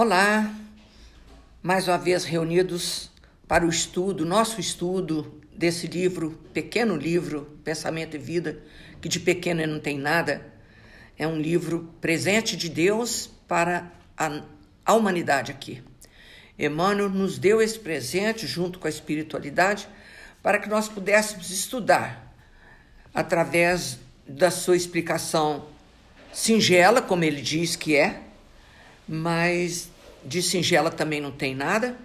Olá, mais uma vez reunidos para o estudo, nosso estudo desse livro, pequeno livro, Pensamento e Vida, que de pequeno não tem nada, é um livro presente de Deus para a, a humanidade aqui. Emmanuel nos deu esse presente junto com a espiritualidade para que nós pudéssemos estudar através da sua explicação singela, como ele diz que é, mas de singela também não tem nada,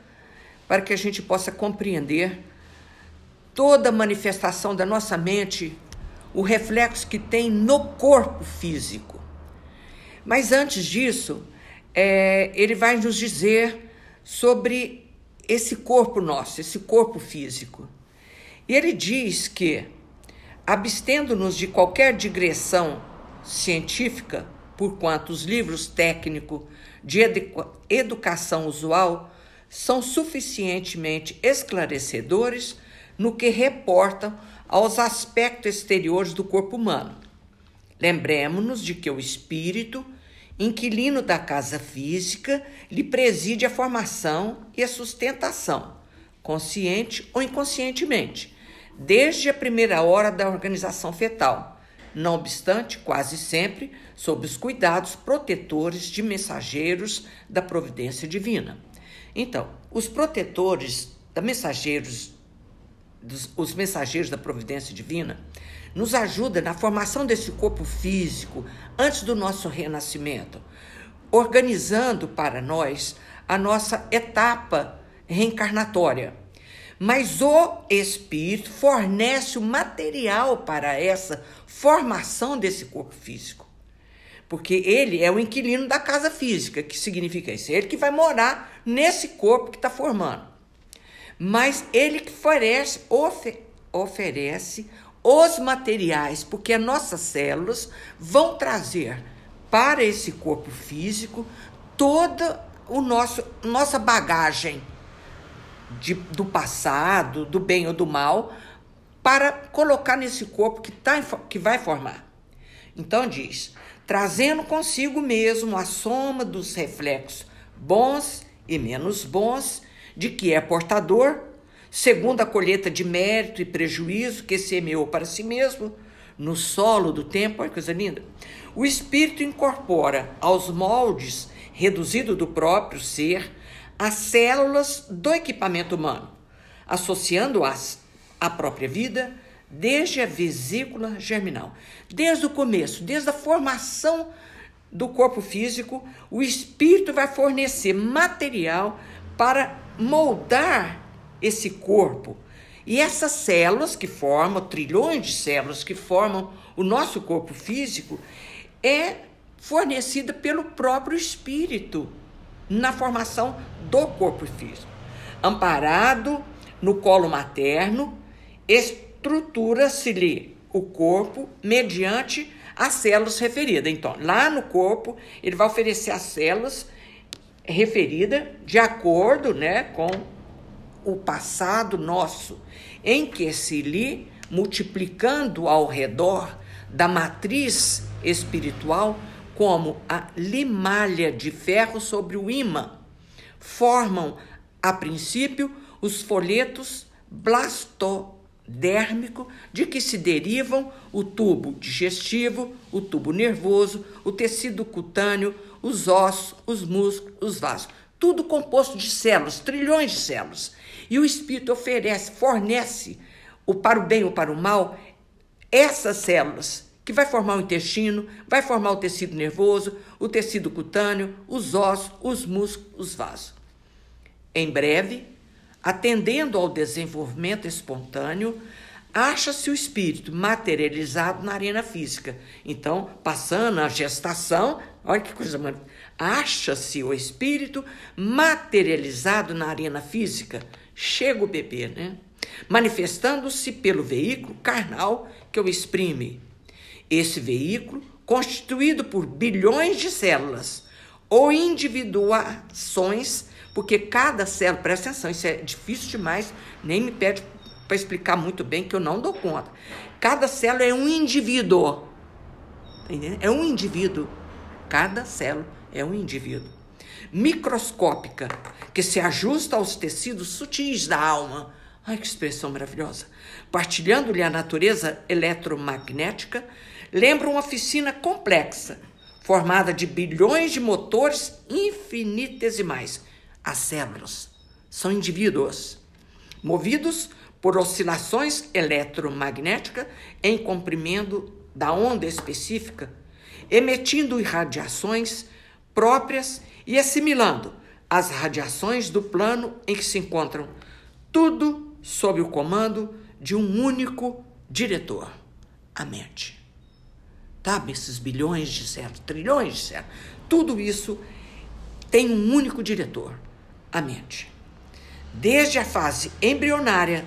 para que a gente possa compreender toda a manifestação da nossa mente, o reflexo que tem no corpo físico. Mas antes disso, é, ele vai nos dizer sobre esse corpo nosso, esse corpo físico. E ele diz que, abstendo-nos de qualquer digressão científica, por quanto os livros técnicos de educação usual são suficientemente esclarecedores no que reportam aos aspectos exteriores do corpo humano. Lembremos-nos de que o espírito, inquilino da casa física, lhe preside a formação e a sustentação, consciente ou inconscientemente, desde a primeira hora da organização fetal não obstante, quase sempre sob os cuidados protetores de mensageiros da providência divina. Então, os protetores da mensageiros, dos, os mensageiros da providência divina, nos ajuda na formação desse corpo físico antes do nosso renascimento, organizando para nós a nossa etapa reencarnatória mas o Espírito fornece o material para essa formação desse corpo físico. Porque ele é o inquilino da casa física, que significa isso. Ele que vai morar nesse corpo que está formando. Mas ele que oferece, ofe, oferece os materiais, porque as nossas células vão trazer para esse corpo físico toda o nosso nossa bagagem de, do passado, do bem ou do mal, para colocar nesse corpo que, tá, que vai formar. Então diz: trazendo consigo mesmo a soma dos reflexos bons e menos bons de que é portador, segundo a colheita de mérito e prejuízo que semeou para si mesmo no solo do tempo, olha que coisa linda. O espírito incorpora aos moldes reduzido do próprio ser as células do equipamento humano, associando-as à própria vida desde a vesícula germinal. Desde o começo, desde a formação do corpo físico, o espírito vai fornecer material para moldar esse corpo. E essas células que formam, trilhões de células que formam o nosso corpo físico, é fornecida pelo próprio espírito na formação do corpo físico. Amparado no colo materno, estrutura-se-lhe o corpo mediante as células referidas. Então, lá no corpo, ele vai oferecer as células referidas de acordo né, com o passado nosso, em que se lhe multiplicando ao redor da matriz espiritual como a limalha de ferro sobre o ímã, formam, a princípio, os folhetos blastodérmico de que se derivam o tubo digestivo, o tubo nervoso, o tecido cutâneo, os ossos, os músculos, os vasos. Tudo composto de células, trilhões de células. E o espírito oferece, fornece, o para o bem ou para o mal, essas células que vai formar o intestino, vai formar o tecido nervoso, o tecido cutâneo, os ossos, os músculos, os vasos. Em breve, atendendo ao desenvolvimento espontâneo, acha-se o espírito materializado na arena física. Então, passando a gestação, olha que coisa. Acha-se o espírito materializado na arena física. Chega o bebê, né? Manifestando-se pelo veículo carnal que o exprime esse veículo, constituído por bilhões de células ou individuações, porque cada célula, presta atenção, isso é difícil demais, nem me pede para explicar muito bem, que eu não dou conta. Cada célula é um indivíduo. Entendeu? É um indivíduo. Cada célula é um indivíduo. microscópica, que se ajusta aos tecidos sutis da alma. Ai, que expressão maravilhosa! Partilhando-lhe a natureza eletromagnética, lembra uma oficina complexa, formada de bilhões de motores infinitesimais. As células são indivíduos movidos por oscilações eletromagnéticas em comprimento da onda específica, emitindo irradiações próprias e assimilando as radiações do plano em que se encontram, tudo sob o comando de um único diretor, a mente. Sabe, esses bilhões de células, trilhões de células, tudo isso tem um único diretor, a mente. Desde a fase embrionária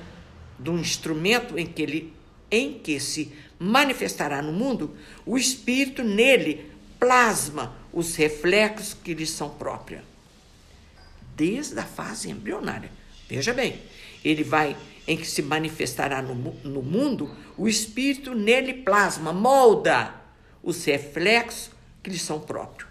do instrumento em que ele em que se manifestará no mundo, o espírito nele plasma os reflexos que lhe são próprios. Desde a fase embrionária. Veja bem, ele vai em que se manifestará no, no mundo, o espírito nele plasma, molda os reflexos que lhe são próprios.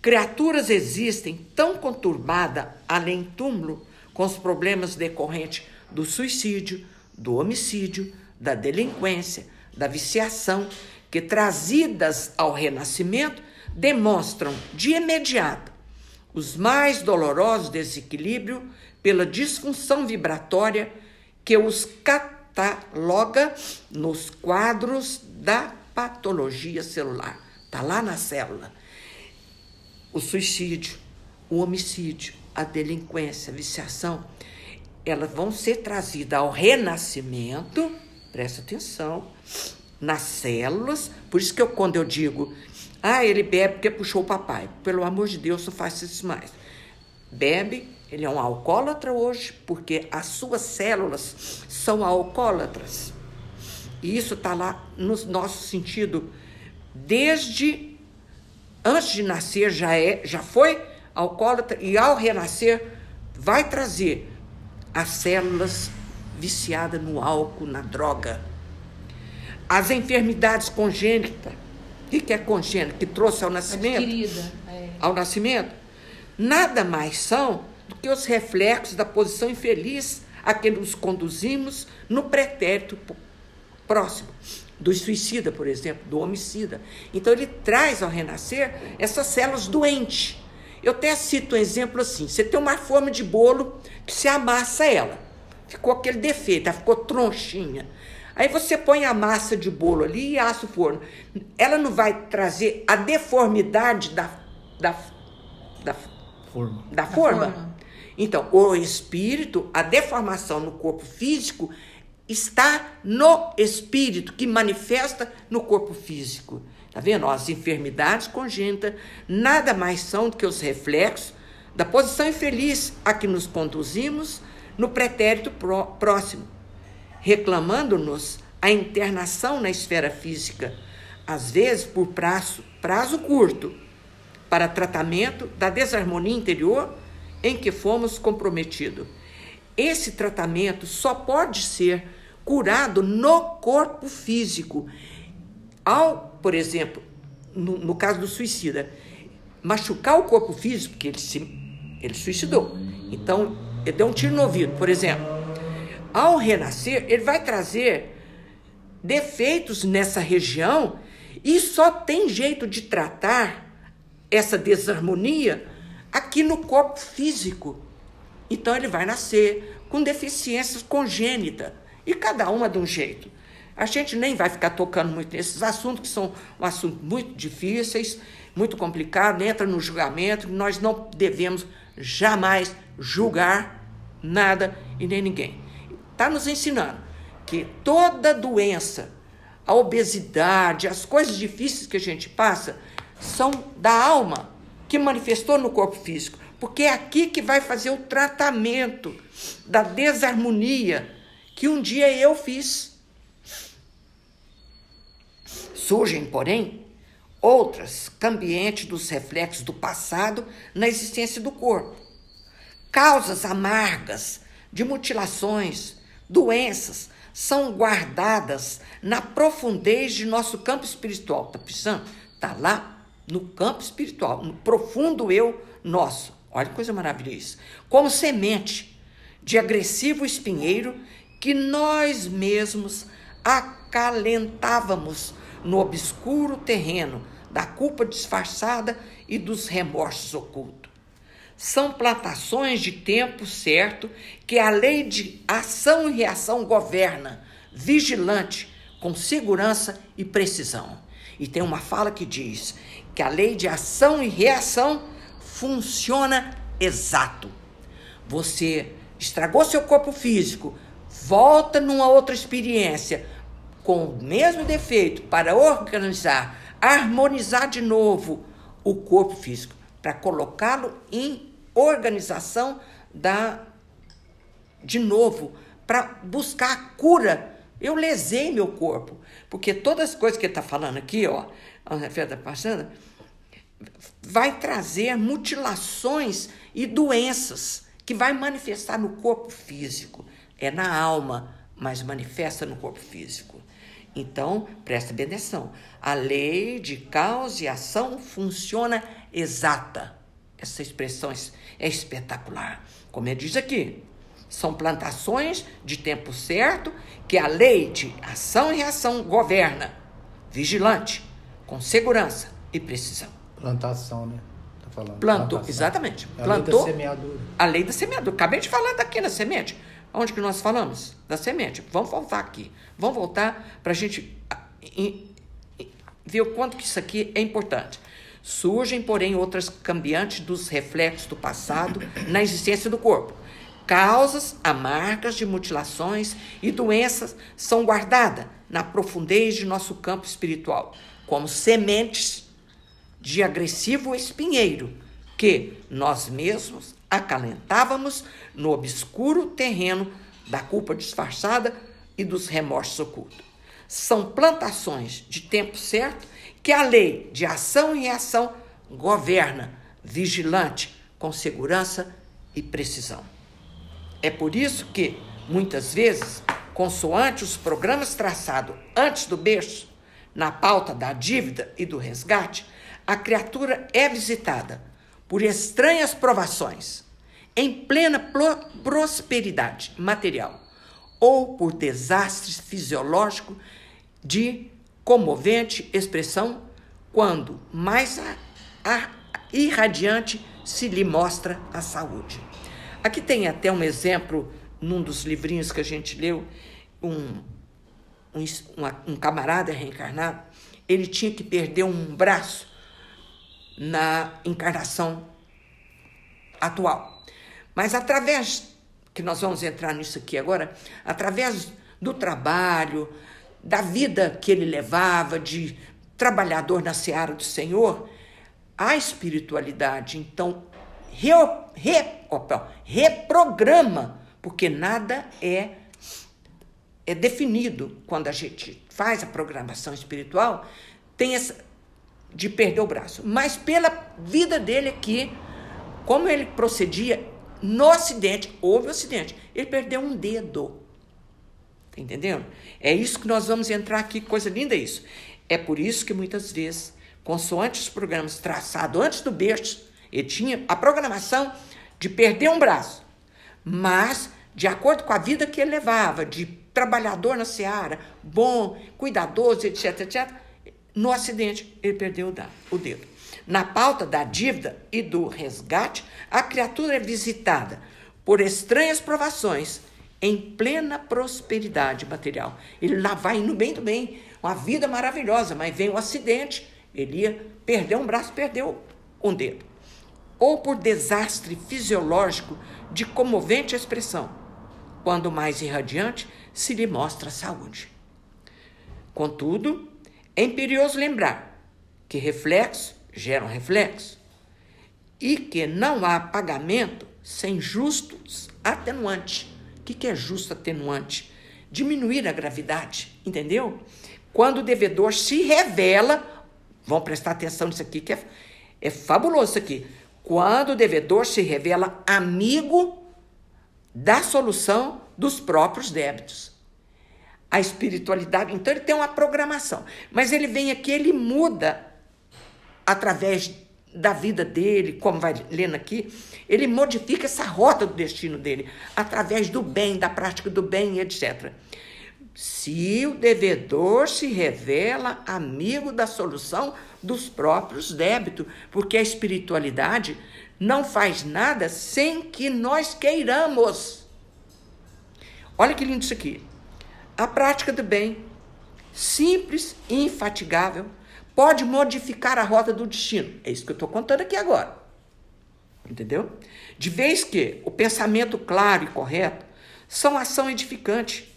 Criaturas existem tão conturbadas além túmulo com os problemas decorrentes do suicídio, do homicídio, da delinquência, da viciação, que trazidas ao renascimento demonstram de imediato os mais dolorosos desequilíbrios pela disfunção vibratória que os cataloga nos quadros da patologia celular. Está lá na célula. O suicídio, o homicídio, a delinquência, a viciação, elas vão ser trazidas ao renascimento, presta atenção, nas células. Por isso que eu, quando eu digo, ah, ele bebe porque puxou o papai. Pelo amor de Deus, não faça isso mais. Bebe, ele é um alcoólatra hoje, porque as suas células são alcoólatras. E isso está lá no nosso sentido, desde antes de nascer já é, já foi alcoólatra e ao renascer vai trazer as células viciadas no álcool, na droga. As enfermidades congênitas, o que, que é congênita? Que trouxe ao nascimento? Adquirida. É. Ao nascimento, nada mais são do que os reflexos da posição infeliz a que nos conduzimos no pretérito próximo do suicida, por exemplo, do homicida. Então ele traz ao renascer essas células doentes eu até cito um exemplo assim: você tem uma forma de bolo que se amassa ela, ficou aquele defeito, ela ficou tronchinha. Aí você põe a massa de bolo ali e assa o forno. Ela não vai trazer a deformidade da, da, da forma. Da forma. forma. Então, o espírito, a deformação no corpo físico está no espírito que manifesta no corpo físico. Tá vendo? As enfermidades congênitas nada mais são do que os reflexos da posição infeliz a que nos conduzimos no pretérito próximo, reclamando-nos a internação na esfera física, às vezes por prazo, prazo curto, para tratamento da desarmonia interior em que fomos comprometidos. Esse tratamento só pode ser curado no corpo físico ao, por exemplo, no, no caso do suicida, machucar o corpo físico, porque ele se ele suicidou. Então, ele deu um tiro no ouvido, por exemplo. Ao renascer, ele vai trazer defeitos nessa região e só tem jeito de tratar essa desarmonia aqui no corpo físico. Então, ele vai nascer com deficiências congênitas e cada uma de um jeito. A gente nem vai ficar tocando muito nesses assuntos, que são um assuntos muito difíceis, muito complicados, entra no julgamento, nós não devemos jamais julgar nada e nem ninguém. Está nos ensinando que toda doença, a obesidade, as coisas difíceis que a gente passa, são da alma que manifestou no corpo físico. Porque é aqui que vai fazer o tratamento da desarmonia que um dia eu fiz. Surgem, porém, outras cambiantes dos reflexos do passado na existência do corpo. Causas amargas de mutilações, doenças, são guardadas na profundez de nosso campo espiritual. Está pensando? Está lá no campo espiritual, no profundo eu nosso. Olha que coisa maravilhosa. Como semente de agressivo espinheiro que nós mesmos acalentávamos no obscuro terreno da culpa disfarçada e dos remorsos ocultos. São plantações de tempo certo que a lei de ação e reação governa, vigilante, com segurança e precisão. E tem uma fala que diz que a lei de ação e reação funciona exato. Você estragou seu corpo físico, volta numa outra experiência com o mesmo defeito para organizar, harmonizar de novo o corpo físico, para colocá-lo em organização da de novo, para buscar a cura. Eu lesei meu corpo, porque todas as coisas que ele está falando aqui, ó, a está passando, vai trazer mutilações e doenças que vai manifestar no corpo físico. É na alma, mas manifesta no corpo físico. Então, presta bem atenção. A lei de causa e ação funciona exata. Essa expressão é espetacular. Como ele diz aqui, são plantações de tempo certo que a lei de ação e reação governa, vigilante, com segurança e precisão. Plantação, né? Tá falando. Plantou, Plantação. exatamente. É a Plantou. Lei da semeadura. A lei da semeadura. Acabei de falar daqui na semente. Onde que nós falamos? Da semente. Vamos voltar aqui. Vamos voltar para a gente ver o quanto que isso aqui é importante. Surgem, porém, outras cambiantes dos reflexos do passado na existência do corpo. Causas amargas de mutilações e doenças são guardadas na profundez de nosso campo espiritual, como sementes de agressivo espinheiro que nós mesmos acalentávamos no obscuro terreno da culpa disfarçada e dos remorsos ocultos. São plantações de tempo certo que a lei de ação e reação governa, vigilante, com segurança e precisão. É por isso que, muitas vezes, consoante os programas traçados antes do berço, na pauta da dívida e do resgate, a criatura é visitada por estranhas provações, em plena prosperidade material, ou por desastre fisiológico de comovente expressão, quando mais a, a, irradiante se lhe mostra a saúde. Aqui tem até um exemplo num dos livrinhos que a gente leu, um, um, um camarada reencarnado, ele tinha que perder um braço na encarnação atual. Mas através, que nós vamos entrar nisso aqui agora, através do trabalho, da vida que ele levava, de trabalhador na seara do Senhor, a espiritualidade, então, re, re, opa, reprograma, porque nada é, é definido quando a gente faz a programação espiritual, tem essa, de perder o braço. Mas pela vida dele aqui, como ele procedia no acidente, houve um acidente, ele perdeu um dedo. Tá entendendo? É isso que nós vamos entrar aqui, coisa linda isso. É por isso que muitas vezes, consoante os programas traçados antes do berço, ele tinha a programação de perder um braço. Mas, de acordo com a vida que ele levava, de trabalhador na seara, bom, cuidadoso, etc, etc, no acidente, ele perdeu o dedo. Na pauta da dívida e do resgate, a criatura é visitada por estranhas provações em plena prosperidade material. Ele lá vai indo bem do bem, uma vida maravilhosa, mas vem um acidente, ele ia perder um braço, perdeu um dedo. Ou por desastre fisiológico de comovente expressão, quando mais irradiante se lhe mostra a saúde. Contudo, é imperioso lembrar que reflexo gera um reflexo e que não há pagamento sem justos atenuantes. O que é justo atenuante? Diminuir a gravidade, entendeu? Quando o devedor se revela, vão prestar atenção nisso aqui, que é, é fabuloso isso aqui. Quando o devedor se revela amigo da solução dos próprios débitos a espiritualidade. Então ele tem uma programação. Mas ele vem aqui, ele muda através da vida dele, como vai lendo aqui, ele modifica essa rota do destino dele, através do bem, da prática do bem, etc. Se o devedor se revela amigo da solução dos próprios débitos, porque a espiritualidade não faz nada sem que nós queiramos. Olha que lindo isso aqui. A prática do bem, simples e infatigável, pode modificar a rota do destino. É isso que eu estou contando aqui agora. Entendeu? De vez que o pensamento claro e correto são ação edificante,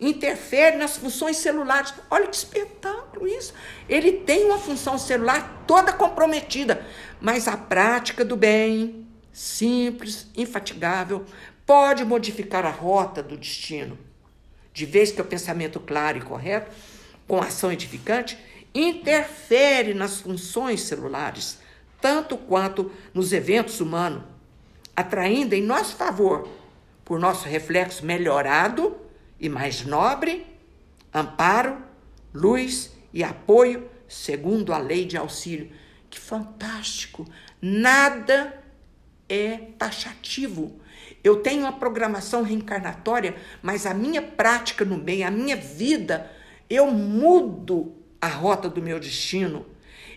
interfere nas funções celulares. Olha que espetáculo isso! Ele tem uma função celular toda comprometida, mas a prática do bem, simples, infatigável, pode modificar a rota do destino. De vez que o pensamento claro e correto, com ação edificante, interfere nas funções celulares, tanto quanto nos eventos humanos, atraindo em nosso favor, por nosso reflexo melhorado e mais nobre, amparo, luz e apoio segundo a lei de auxílio. Que fantástico! Nada é taxativo. Eu tenho uma programação reencarnatória, mas a minha prática no meio, a minha vida, eu mudo a rota do meu destino.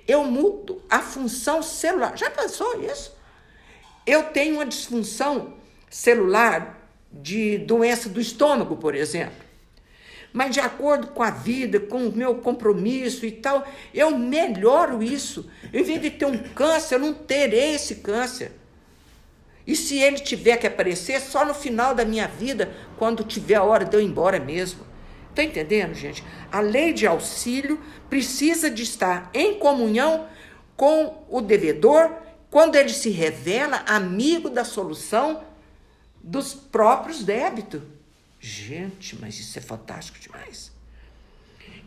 Eu mudo a função celular. Já pensou isso? Eu tenho uma disfunção celular de doença do estômago, por exemplo. Mas de acordo com a vida, com o meu compromisso e tal, eu melhoro isso. Em vez de ter um câncer, eu não terei esse câncer. E se ele tiver que aparecer, só no final da minha vida, quando tiver a hora de eu ir embora mesmo. Está entendendo, gente? A lei de auxílio precisa de estar em comunhão com o devedor quando ele se revela amigo da solução dos próprios débitos. Gente, mas isso é fantástico demais.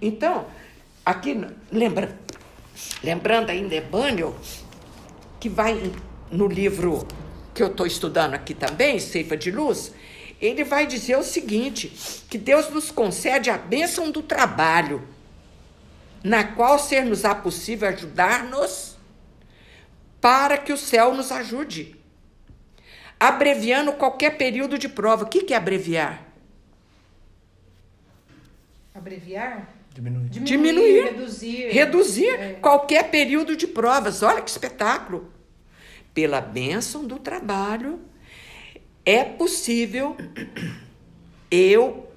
Então, aqui, lembra, lembrando ainda Emmanuel, que vai no livro que eu estou estudando aqui também, Ceifa de Luz, ele vai dizer o seguinte: que Deus nos concede a bênção do trabalho, na qual ser-nos-á possível ajudar-nos para que o céu nos ajude, abreviando qualquer período de prova. O que, que é abreviar? Abreviar? Diminuir. Diminuir, Diminuir. reduzir. Reduzir É. qualquer período de provas. Olha que espetáculo! Pela bênção do trabalho, é possível eu,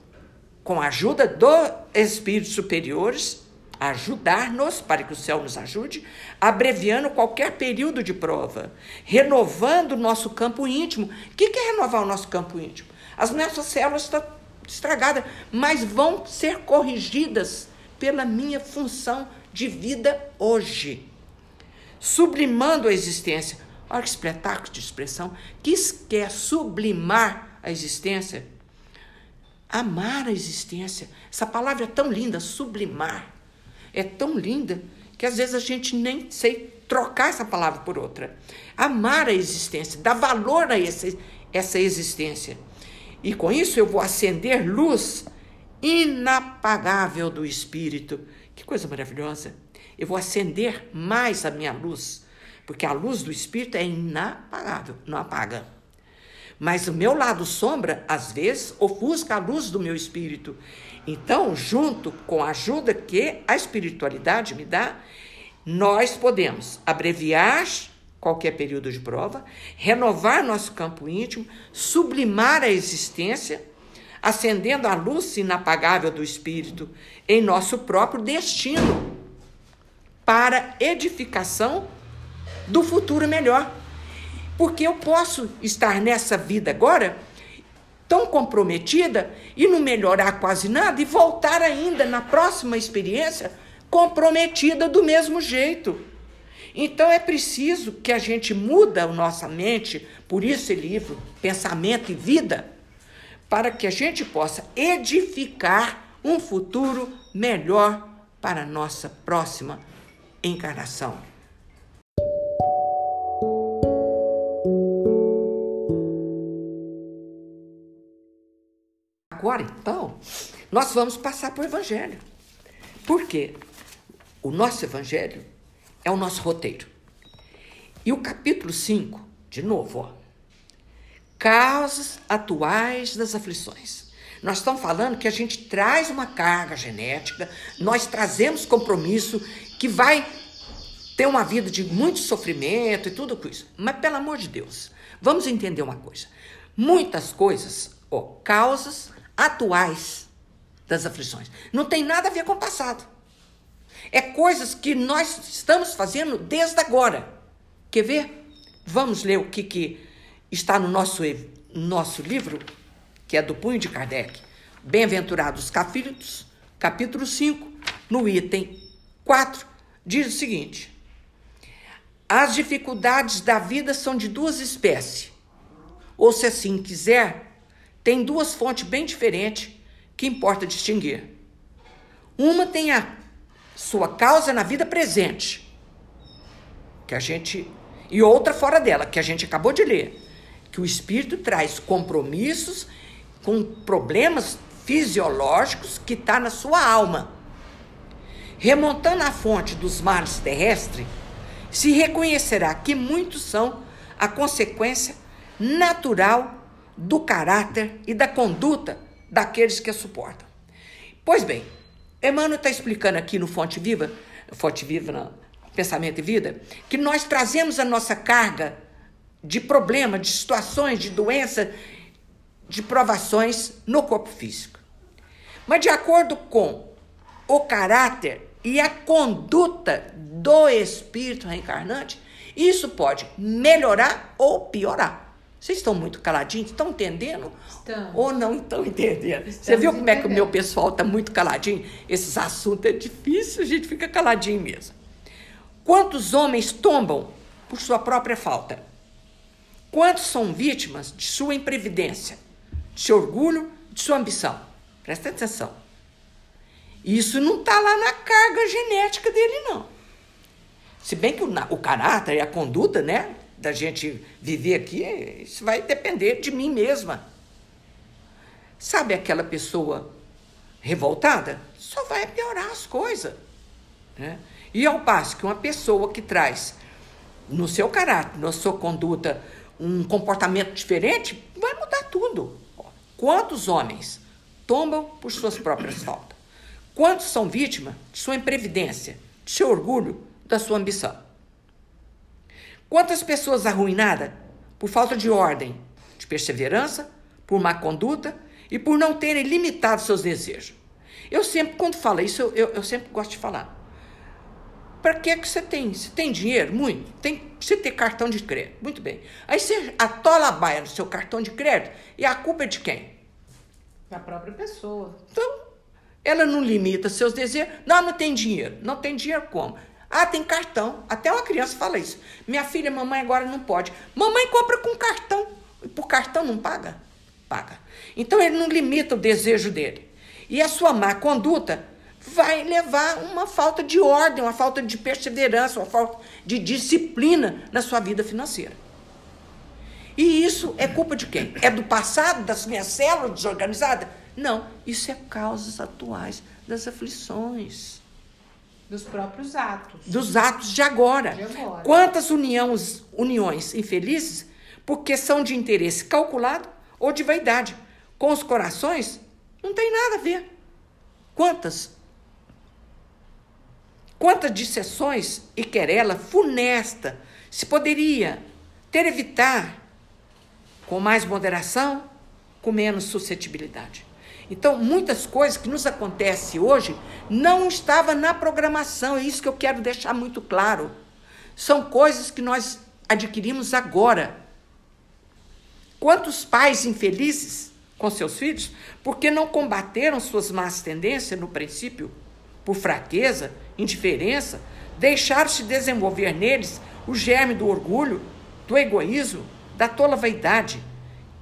com a ajuda dos espíritos superiores, ajudar-nos para que o céu nos ajude, abreviando qualquer período de prova, renovando o nosso campo íntimo. O que é renovar o nosso campo íntimo? As nossas células estão estragadas, mas vão ser corrigidas pela minha função de vida hoje sublimando a existência. Olha que espetáculo de expressão. Que quer sublimar a existência? Amar a existência. Essa palavra é tão linda, sublimar. É tão linda que às vezes a gente nem sei trocar essa palavra por outra. Amar a existência, dar valor a essa, essa existência. E com isso eu vou acender luz inapagável do Espírito. Que coisa maravilhosa! Eu vou acender mais a minha luz, porque a luz do Espírito é inapagável, não apaga. Mas o meu lado sombra, às vezes, ofusca a luz do meu espírito. Então, junto com a ajuda que a espiritualidade me dá, nós podemos abreviar qualquer período de prova, renovar nosso campo íntimo, sublimar a existência, acendendo a luz inapagável do espírito em nosso próprio destino para edificação do futuro melhor. Porque eu posso estar nessa vida agora tão comprometida e não melhorar quase nada e voltar ainda na próxima experiência comprometida do mesmo jeito. Então é preciso que a gente muda a nossa mente, por isso esse livro, Pensamento e Vida, para que a gente possa edificar um futuro melhor para a nossa próxima encarnação. Agora, então, nós vamos passar para o Evangelho. Por quê? O nosso Evangelho, é o nosso roteiro. E o capítulo 5, de novo, ó, causas atuais das aflições. Nós estamos falando que a gente traz uma carga genética, nós trazemos compromisso que vai ter uma vida de muito sofrimento e tudo isso. Mas pelo amor de Deus, vamos entender uma coisa. Muitas coisas, ó, causas atuais das aflições, não tem nada a ver com o passado. É coisas que nós estamos fazendo desde agora. Quer ver? Vamos ler o que, que está no nosso, nosso livro, que é do Punho de Kardec. Bem-aventurados capítulos, capítulo 5, no item 4, diz o seguinte: As dificuldades da vida são de duas espécies. Ou, se assim quiser, tem duas fontes bem diferentes que importa distinguir. Uma tem a sua causa na vida presente, que a gente e outra fora dela, que a gente acabou de ler, que o espírito traz compromissos com problemas fisiológicos que está na sua alma. Remontando a fonte dos males terrestres, se reconhecerá que muitos são a consequência natural do caráter e da conduta daqueles que a suportam. Pois bem, Emmanuel está explicando aqui no Fonte Viva, Fonte Viva Pensamento e Vida, que nós trazemos a nossa carga de problema, de situações, de doença, de provações no corpo físico. Mas de acordo com o caráter e a conduta do espírito reencarnante, isso pode melhorar ou piorar. Vocês estão muito caladinhos? Estão entendendo? Estamos. Ou não estão entendendo? Estamos Você viu como é que o entendendo. meu pessoal está muito caladinho? Esses assuntos é difícil, a gente fica caladinho mesmo. Quantos homens tombam por sua própria falta? Quantos são vítimas de sua imprevidência, de seu orgulho, de sua ambição? Presta atenção. Isso não está lá na carga genética dele, não. Se bem que o, o caráter e a conduta, né, da gente viver aqui, isso vai depender de mim mesma. Sabe aquela pessoa revoltada? Só vai piorar as coisas. Né? E ao passo que uma pessoa que traz no seu caráter, na sua conduta, um comportamento diferente, vai mudar tudo. Quantos homens tombam por suas próprias faltas? Quantos são vítimas de sua imprevidência, de seu orgulho, da sua ambição? Quantas pessoas arruinadas por falta de ordem, de perseverança, por má conduta e por não terem limitado seus desejos? Eu sempre, quando falo isso, eu, eu, eu sempre gosto de falar. Para que que você tem? Você tem dinheiro? Muito. Tem você ter cartão de crédito. Muito bem. Aí você atola a baia no seu cartão de crédito e a culpa é de quem? Da própria pessoa. Então, ela não limita seus desejos. Não, não tem dinheiro. Não tem dinheiro como? Ah, tem cartão. Até uma criança fala isso. Minha filha, mamãe agora não pode. Mamãe compra com cartão. E por cartão não paga? Paga. Então ele não limita o desejo dele. E a sua má conduta vai levar uma falta de ordem, uma falta de perseverança, uma falta de disciplina na sua vida financeira. E isso é culpa de quem? É do passado, das minhas células desorganizadas? Não, isso é causas atuais das aflições, Dos próprios atos. dos atos de agora. De agora. Quantas uniões, uniões infelizes porque são de interesse calculado ou de vaidade? Com os corações, não tem nada a ver. Quantas? Quantas dissessões e querela funesta se poderia ter evitar com mais moderação, com menos suscetibilidade. Então, muitas coisas que nos acontecem hoje não estavam na programação, é isso que eu quero deixar muito claro. São coisas que nós adquirimos agora. Quantos pais infelizes com seus filhos porque não combateram suas más tendências no princípio, por fraqueza, indiferença, deixaram-se desenvolver neles o germe do orgulho, do egoísmo, da tola vaidade,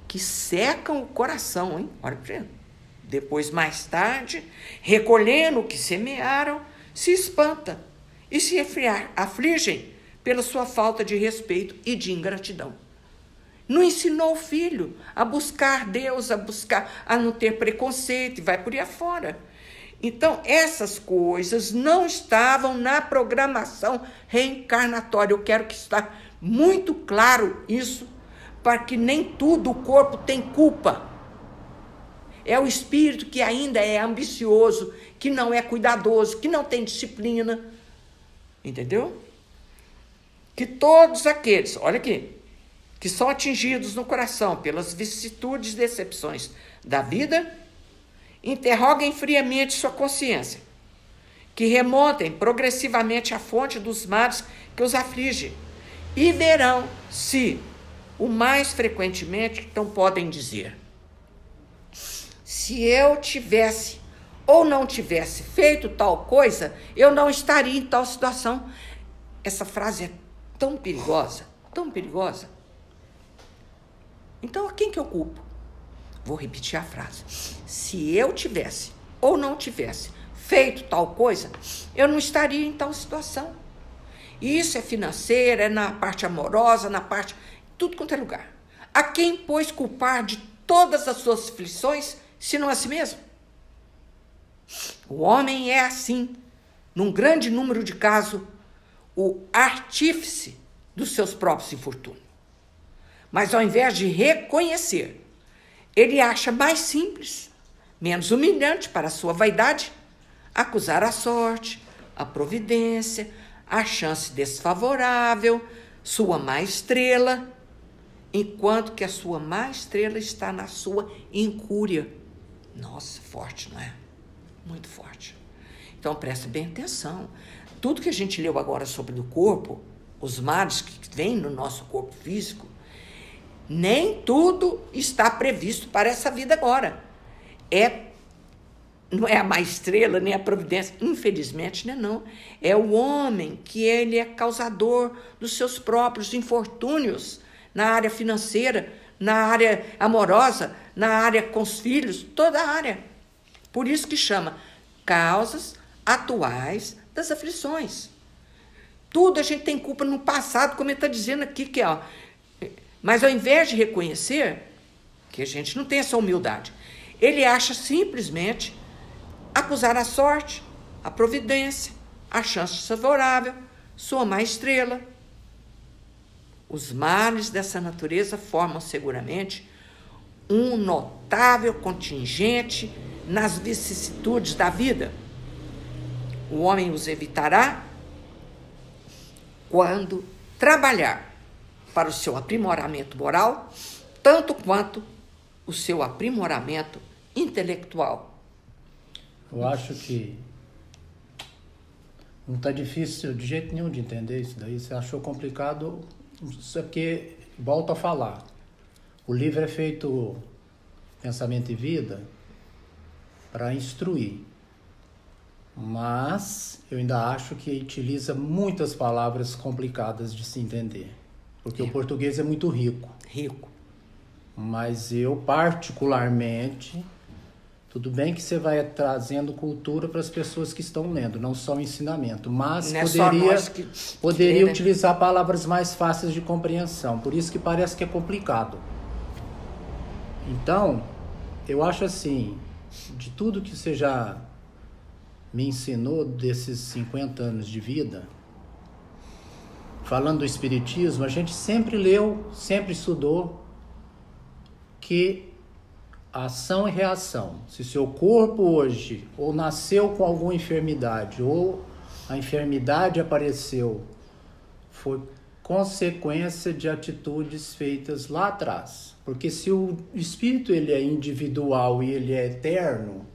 que secam o coração, hein? Olha para. Depois, mais tarde, recolhendo o que semearam, se espanta e se afligem pela sua falta de respeito e de ingratidão. Não ensinou o filho a buscar Deus, a buscar, a não ter preconceito, e vai por aí afora. Então, essas coisas não estavam na programação reencarnatória. Eu quero que está muito claro isso, para que nem tudo o corpo tem culpa. É o espírito que ainda é ambicioso, que não é cuidadoso, que não tem disciplina. Entendeu? Que todos aqueles, olha aqui, que são atingidos no coração pelas vicissitudes e decepções da vida, interroguem friamente sua consciência, que remontem progressivamente a fonte dos males que os aflige e verão se, o mais frequentemente, então podem dizer: se eu tivesse ou não tivesse feito tal coisa, eu não estaria em tal situação. Essa frase é tão perigosa, tão perigosa. Então, a quem que eu culpo? Vou repetir a frase. Se eu tivesse ou não tivesse feito tal coisa, eu não estaria em tal situação. Isso é financeira, é na parte amorosa, na parte. tudo quanto é lugar. A quem, pois, culpar de todas as suas aflições, se não a si mesmo? O homem é assim, num grande número de casos, o artífice dos seus próprios infortúnios. Mas ao invés de reconhecer, ele acha mais simples, menos humilhante para a sua vaidade, acusar a sorte, a providência, a chance desfavorável, sua má estrela, enquanto que a sua má estrela está na sua incúria. Nossa, forte, não é? Muito forte. Então preste bem atenção. Tudo que a gente leu agora sobre o corpo, os males que vêm no nosso corpo físico, nem tudo está previsto para essa vida agora. É não é a má estrela, nem a providência, infelizmente, não é não. É o homem que ele é causador dos seus próprios infortúnios na área financeira, na área amorosa, na área com os filhos, toda a área. Por isso que chama causas atuais das aflições. Tudo a gente tem culpa no passado, como ele está dizendo aqui, que ó. Mas ao invés de reconhecer, que a gente não tem essa humildade, ele acha simplesmente acusar a sorte, a providência, a chance favorável, sua má estrela. Os males dessa natureza formam seguramente um notável contingente nas vicissitudes da vida. O homem os evitará quando trabalhar para o seu aprimoramento moral, tanto quanto o seu aprimoramento intelectual. Eu acho que não está difícil de jeito nenhum de entender isso daí. Você achou complicado, isso é porque, volto a falar, o livro é feito Pensamento e Vida para instruir. Mas eu ainda acho que utiliza muitas palavras complicadas de se entender. Porque o português é muito rico. Rico. Mas eu, particularmente, tudo bem que você vai trazendo cultura para as pessoas que estão lendo, não só o ensinamento, mas Não é poderia, que, poderia que, né? utilizar palavras mais fáceis de compreensão. Por isso que parece que é complicado. Então, eu acho assim, de tudo que você já me ensinou desses 50 anos de vida, falando do Espiritismo, a gente sempre leu, sempre estudou que ação e reação. Se seu corpo hoje ou nasceu com alguma enfermidade ou a enfermidade apareceu, foi consequência de atitudes feitas lá atrás. Porque se o espírito ele é individual e ele é eterno,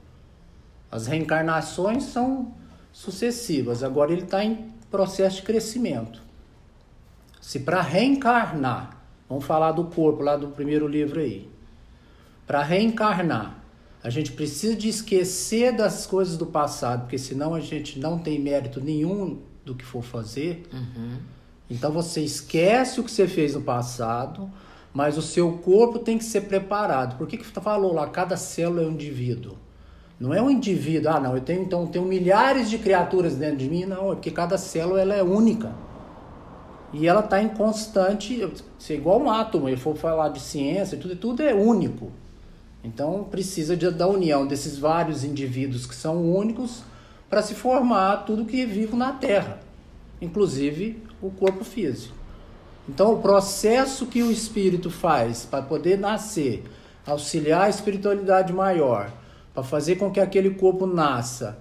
as reencarnações são sucessivas. Agora ele está em processo de crescimento. Se para reencarnar, vamos falar do corpo lá do primeiro livro aí. Para reencarnar, a gente precisa de esquecer das coisas do passado, porque senão a gente não tem mérito nenhum do que for fazer. Uhum. Então você esquece o que você fez no passado, mas o seu corpo tem que ser preparado. Por que que falou lá? Cada célula é um indivíduo. Não é um indivíduo, ah, não, eu tenho então tenho milhares de criaturas dentro de mim, não, é porque cada célula ela é única. E ela está em constante, se é igual um átomo, ele for falar de ciência, tudo, tudo é único. Então precisa de, da união desses vários indivíduos que são únicos para se formar tudo que é vivo na Terra, inclusive o corpo físico. Então o processo que o espírito faz para poder nascer, auxiliar a espiritualidade maior, para fazer com que aquele corpo nasça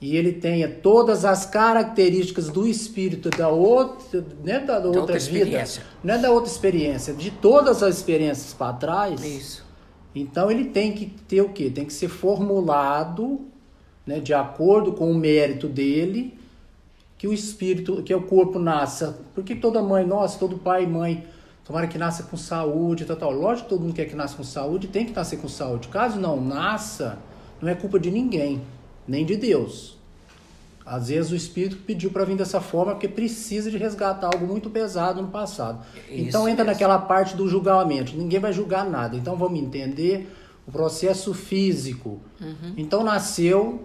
e ele tenha todas as características do espírito da outra, né, da, outra, outra vida, não é da outra experiência, de todas as experiências para trás. Isso. Então ele tem que ter o quê? Tem que ser formulado, né, de acordo com o mérito dele, que o espírito, que o corpo nasça. Porque toda mãe, nossa, todo pai e mãe, tomara que nasça com saúde, tal, tal. Lógico que todo mundo quer que nasça com saúde, tem que nascer com saúde. Caso não nasça, não é culpa de ninguém, nem de Deus. Às vezes o espírito pediu para vir dessa forma porque precisa de resgatar algo muito pesado no passado. Isso, então entra isso. naquela parte do julgamento. Ninguém vai julgar nada. Então vamos entender o processo físico. Uhum. Então nasceu,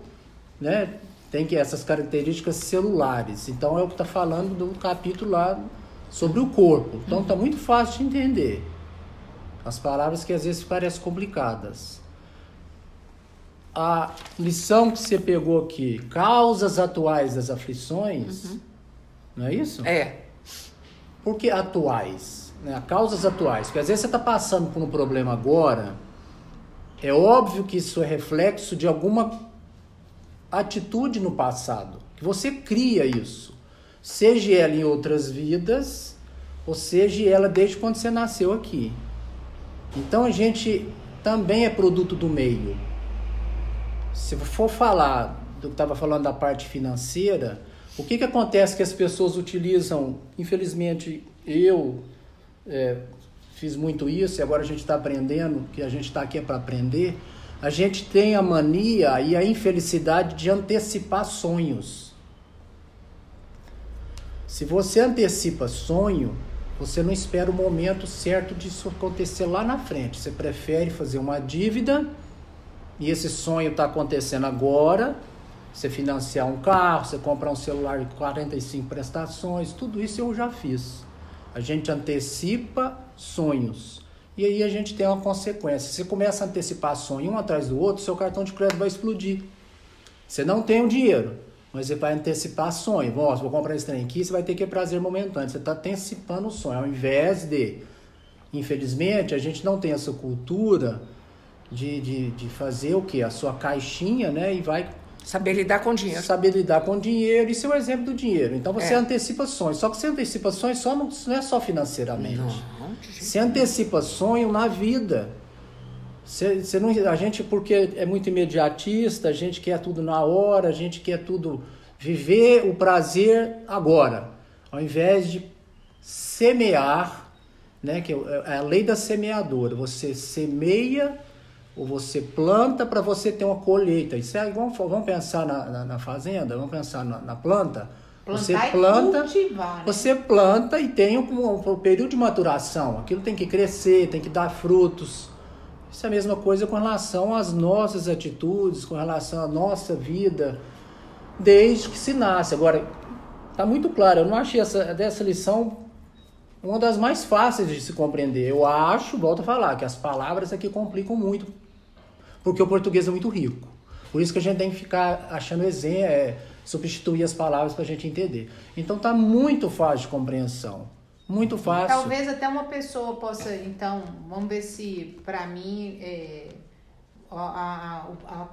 né? Tem que essas características celulares. Então é o que está falando do capítulo lá sobre o corpo. Então está uhum. muito fácil de entender. As palavras que às vezes parecem complicadas a lição que você pegou aqui, causas atuais das aflições, uhum. não é isso? É. Por que atuais? Né? Causas atuais. Porque às vezes você está passando por um problema agora, é óbvio que isso é reflexo de alguma atitude no passado, que você cria isso. Seja ela em outras vidas, ou seja ela desde quando você nasceu aqui. Então a gente também é produto do meio. Se for falar do que estava falando da parte financeira, o que, que acontece que as pessoas utilizam? Infelizmente, eu é, fiz muito isso e agora a gente está aprendendo, que a gente está aqui é para aprender. A gente tem a mania e a infelicidade de antecipar sonhos. Se você antecipa sonho, você não espera o momento certo disso acontecer lá na frente. Você prefere fazer uma dívida e esse sonho está acontecendo agora. Você financiar um carro, você comprar um celular de 45 prestações, tudo isso eu já fiz. A gente antecipa sonhos. E aí a gente tem uma consequência. Você começa a antecipar sonhos um atrás do outro, seu cartão de crédito vai explodir. Você não tem o dinheiro, mas você vai antecipar sonho. Nossa, vou comprar esse trem aqui, você vai ter que ter prazer momentâneo. Você está antecipando o sonho, ao invés de. Infelizmente, a gente não tem essa cultura de, de, de fazer o que? A sua caixinha, né? E vai Saber lidar com dinheiro. Saber lidar com dinheiro. Isso é o exemplo do dinheiro. Então você é. antecipa sonhos. Só que você antecipa sonhos só não, não é só financeiramente. Não, você antecipa sonho na vida. Você, você não, a gente, porque é muito imediatista, a gente quer tudo na hora, a gente quer tudo viver o prazer agora. Ao invés de semear, né, que é, é a lei da semeadora. Você semeia ou você planta para você ter uma colheita. Isso é igual, vamos pensar na, na, na fazenda, vamos pensar na, na planta. Plantar você planta, cultivar, né? você planta e tem um, um, período de maturação. Aquilo tem que crescer, tem que dar frutos. Isso é a mesma coisa com relação às nossas atitudes, com relação à nossa vida, desde que se nasce. Agora, está muito claro, eu não achei essa, dessa lição uma das mais fáceis de se compreender. Eu acho, volto a falar, que as palavras aqui complicam muito porque o português é muito rico. Por isso que a gente tem que ficar achando exemplo, é, substituir as palavras para a gente entender. Então tá muito fácil de compreensão. Muito fácil. Talvez até uma pessoa possa, então, vamos ver se para mim é, a, a, a,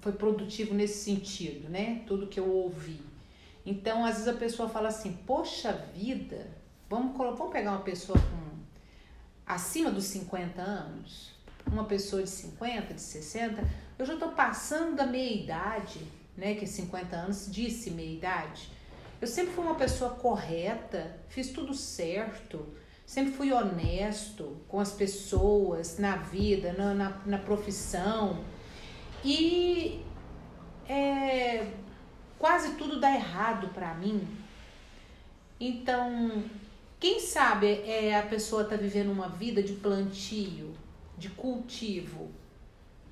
foi produtivo nesse sentido, né? Tudo que eu ouvi. Então, às vezes a pessoa fala assim, poxa vida, vamos, vamos pegar uma pessoa com acima dos 50 anos, uma pessoa de 50, de 60, eu já estou passando da meia idade, né? Que 50 anos disse meia idade. Eu sempre fui uma pessoa correta, fiz tudo certo, sempre fui honesto com as pessoas, na vida, na, na, na profissão. E é, quase tudo dá errado para mim. Então, quem sabe é, a pessoa está vivendo uma vida de plantio, de cultivo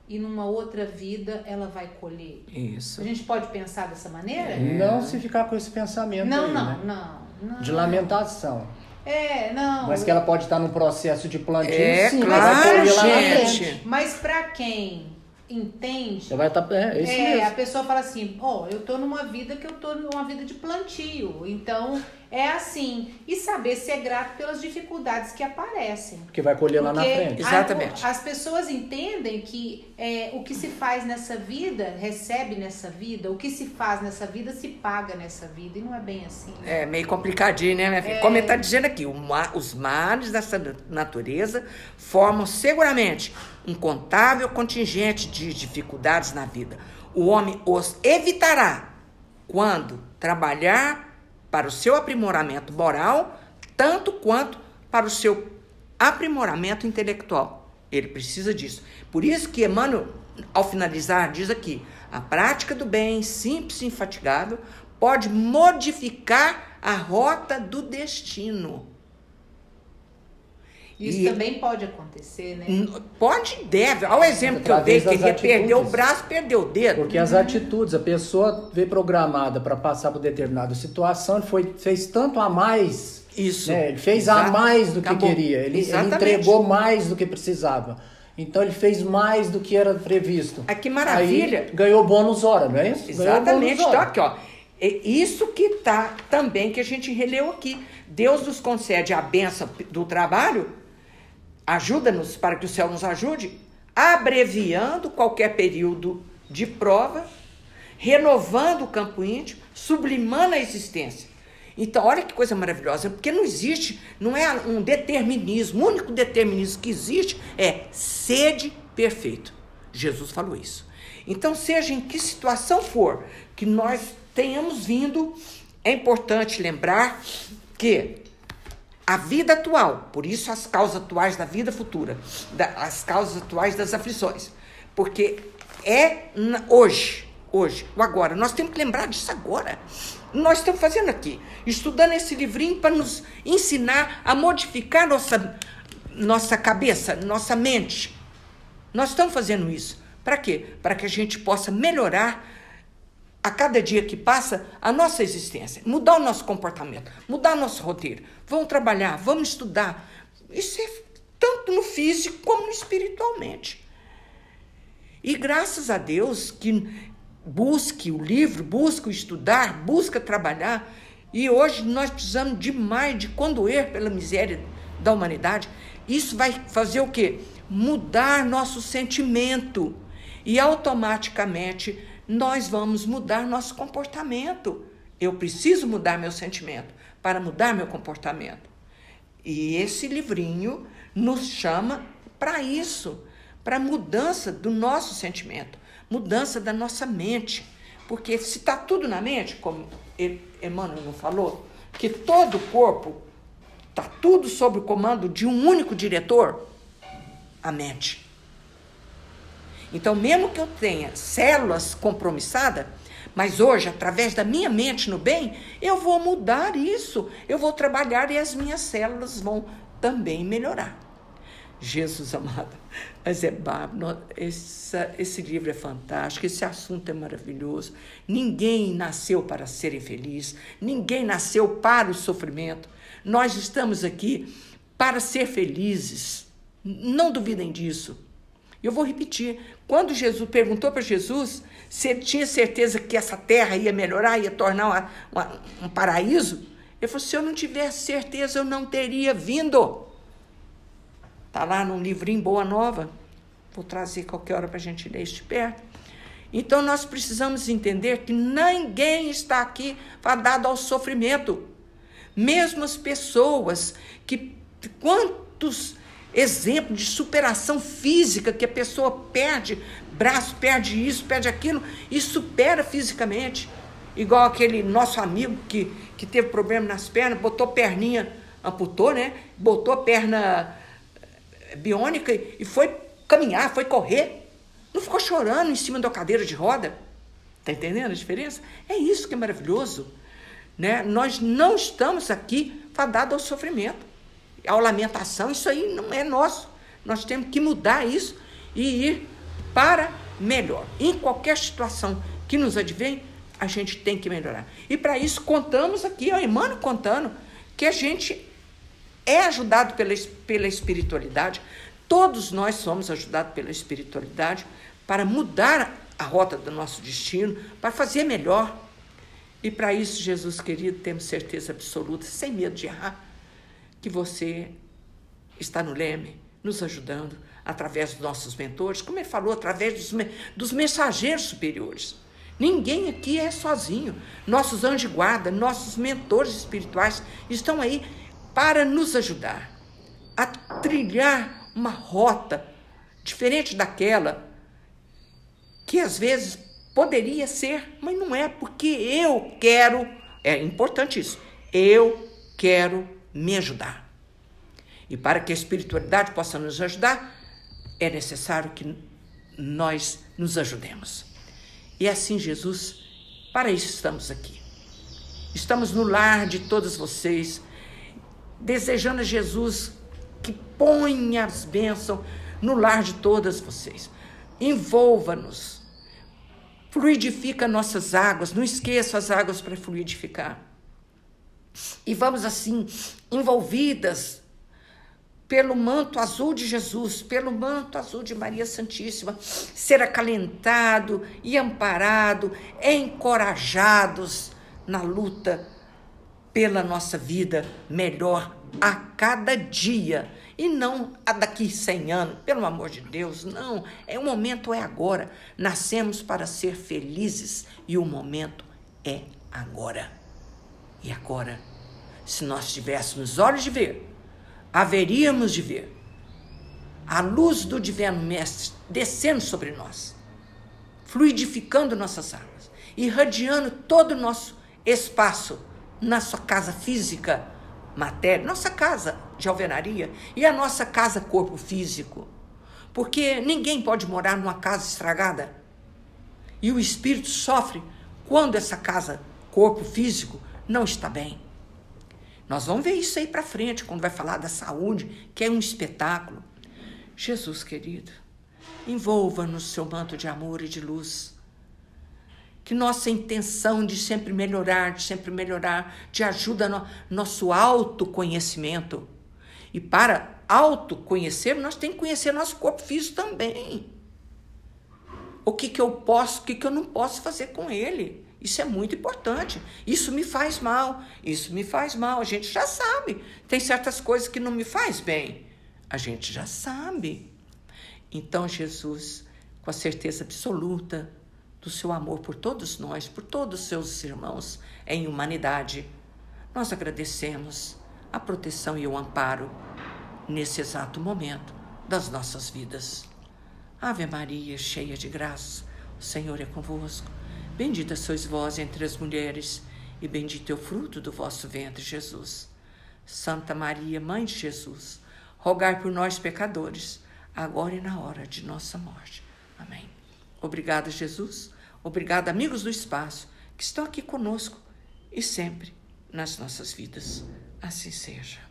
e numa outra vida ela vai colher. Isso. A gente pode pensar dessa maneira? É. Não se ficar com esse pensamento não, aí, não, né? não, não. De lamentação. É, não. Mas que ela pode estar num processo de plantio, É, sim, claro, mas vai colher lá na gente. frente. Mas pra quem entende, Você vai estar. é, é isso é, a mesmo. pessoa fala assim, ó, eu tô numa vida que eu tô numa vida de plantio. Então, é assim. E saber ser grato pelas dificuldades que aparecem. Porque vai colher lá na frente. a- Exatamente. as pessoas entendem que é, o que se faz nessa vida, recebe nessa vida, o que se faz nessa vida, se paga nessa vida. E não é bem assim. né? É meio complicadinho, né, minha filha? Como ele está dizendo aqui, o ma- os males dessa natureza formam seguramente um contável contingente de dificuldades na vida. O homem os evitará quando trabalhar para o seu aprimoramento moral, tanto quanto para o seu aprimoramento intelectual. Ele precisa disso. Por isso que Emmanuel, ao finalizar, diz aqui: a prática do bem, simples e infatigável, pode modificar a rota do destino. Isso E- também pode acontecer, né? Pode e deve. Olha o exemplo que eu dei, que ele ia das perder o atitudes. braço, perdeu o dedo. Porque as atitudes, a pessoa veio programada para passar por determinada situação, ele foi, fez tanto a mais. Isso. né? Ele fez a Exato. mais do que Acabou. queria. Ele, ele entregou mais do que precisava. Então ele fez mais do que era previsto. Ah, que maravilha. Aí, ganhou bônus hora, não é isso? Exatamente. Então, aqui, ó. É isso que tá também que a gente releu aqui. Deus nos concede a benção do trabalho, ajuda-nos para que o céu nos ajude, abreviando qualquer período de prova, renovando o campo íntimo, sublimando a existência. Então, olha que coisa maravilhosa, porque não existe, não é um determinismo, o único determinismo que existe é sede perfeito. Jesus falou isso. Então, seja em que situação for que nós tenhamos vindo, é importante lembrar que a vida atual, por isso as causas atuais da vida futura, da- as causas atuais das aflições, porque é hoje, hoje, o agora. Nós temos que lembrar disso agora. Nós estamos fazendo aqui, estudando esse livrinho para nos ensinar a modificar nossa, nossa cabeça, nossa mente. Nós estamos fazendo isso. Para quê? Para que a gente possa melhorar a cada dia que passa a nossa existência, mudar o nosso comportamento, mudar nosso roteiro. Vamos trabalhar, vamos estudar. Isso é tanto no físico como no espiritualmente. E graças a Deus que busque o livro, busca o estudar, busca trabalhar. E hoje nós precisamos demais de condoer pela miséria da humanidade. Isso vai fazer o quê? Mudar nosso sentimento. E automaticamente nós vamos mudar nosso comportamento. Eu preciso mudar meu sentimento para mudar meu comportamento. E esse livrinho nos chama para isso, para mudança do nosso sentimento, mudança da nossa mente. Porque se está tudo na mente, como Emmanuel falou, que todo o corpo está tudo sob o comando de um único diretor, a mente. Então, mesmo que eu tenha células compromissadas, mas hoje, através da minha mente no bem, eu vou mudar isso. Eu vou trabalhar e as minhas células vão também melhorar. Jesus amado, mas é esse livro é fantástico, esse assunto é maravilhoso. Ninguém nasceu para ser infeliz, ninguém nasceu para o sofrimento. Nós estamos aqui para ser felizes. Não duvidem disso. Eu vou repetir. Quando Jesus perguntou para Jesus se ele tinha certeza que essa terra ia melhorar, ia tornar uma- uma- um paraíso, ele falou: se eu não tivesse certeza, eu não teria vindo. Está lá num livrinho Boa Nova. Vou trazer qualquer hora para a gente ler este perto. Então nós precisamos entender que ninguém está aqui fadado ao sofrimento. Mesmo as pessoas que. Quantos exemplos de superação física que a pessoa perde braço, perde isso, perde aquilo e supera fisicamente. Igual aquele nosso amigo que, que teve problema nas pernas, botou perninha, amputou, né? Botou perna eh, biônica e foi caminhar, foi correr. Não ficou chorando em cima da cadeira de roda. Tá entendendo a diferença? É isso que é maravilhoso. Né? Nós não estamos aqui fadados ao sofrimento, à lamentação. Isso aí não é nosso. Nós temos que mudar isso e ir para melhor. Em qualquer situação que nos advém, a gente tem que melhorar. E para isso contamos aqui, ó, Emmanuel contando, que a gente é ajudado pela, pela espiritualidade, todos nós somos ajudados pela espiritualidade para mudar a rota do nosso destino, para fazer melhor. E para isso, Jesus querido, temos certeza absoluta, sem medo de errar, que você está no leme, nos ajudando através dos nossos mentores, como ele falou, através dos, dos mensageiros superiores. Ninguém aqui é sozinho. Nossos anjos guarda, nossos mentores espirituais estão aí para nos ajudar a trilhar uma rota diferente daquela que às vezes poderia ser, mas não é, porque eu quero, é importante isso, eu quero me ajudar. E para que a espiritualidade possa nos ajudar, é necessário que nós nos ajudemos. E assim, Jesus, para isso estamos aqui. Estamos no lar de todos vocês, desejando a Jesus que ponha as bênçãos no lar de todas vocês. Envolva-nos. Fluidifica nossas águas. Não esqueça as águas para fluidificar. E vamos assim, envolvidas pelo manto azul de Jesus, pelo manto azul de Maria Santíssima, ser acalentado e amparado, encorajados na luta pela nossa vida melhor a cada dia e não a daqui 100 anos, pelo amor de Deus, não. É o momento é agora. Nascemos para ser felizes e o momento é agora. E agora, se nós tivéssemos olhos de ver, haveríamos de ver a luz do Divino Mestre descendo sobre nós, fluidificando nossas almas, irradiando todo o nosso espaço, nossa casa física, matéria, nossa casa de alvenaria e a nossa casa corpo físico. Porque ninguém pode morar numa casa estragada. E o espírito sofre quando essa casa, corpo físico, não está bem. Nós vamos ver isso aí para frente, quando vai falar da saúde, que é um espetáculo. Jesus querido, envolva-nos seu manto de amor e de luz. Que nossa intenção de sempre melhorar, de sempre melhorar, te ajuda no nosso autoconhecimento. E para autoconhecer, nós temos que conhecer nosso corpo físico também. O que, que eu posso, o que, que eu não posso fazer com ele. Isso é muito importante. Isso me faz mal, isso me faz mal. A gente já sabe. Tem certas coisas que não me faz bem. A gente já sabe. Então, Jesus, com a certeza absoluta do seu amor por todos nós, por todos os seus irmãos em humanidade, nós agradecemos a proteção e o amparo nesse exato momento das nossas vidas. Ave Maria, cheia de graça, o Senhor é convosco. Bendita sois vós entre as mulheres, e bendito é o fruto do vosso ventre, Jesus. Santa Maria, Mãe de Jesus, rogai por nós, pecadores, agora e na hora de nossa morte. Amém. Obrigada, Jesus. Obrigada, amigos do espaço, que estão aqui conosco e sempre nas nossas vidas. Assim seja.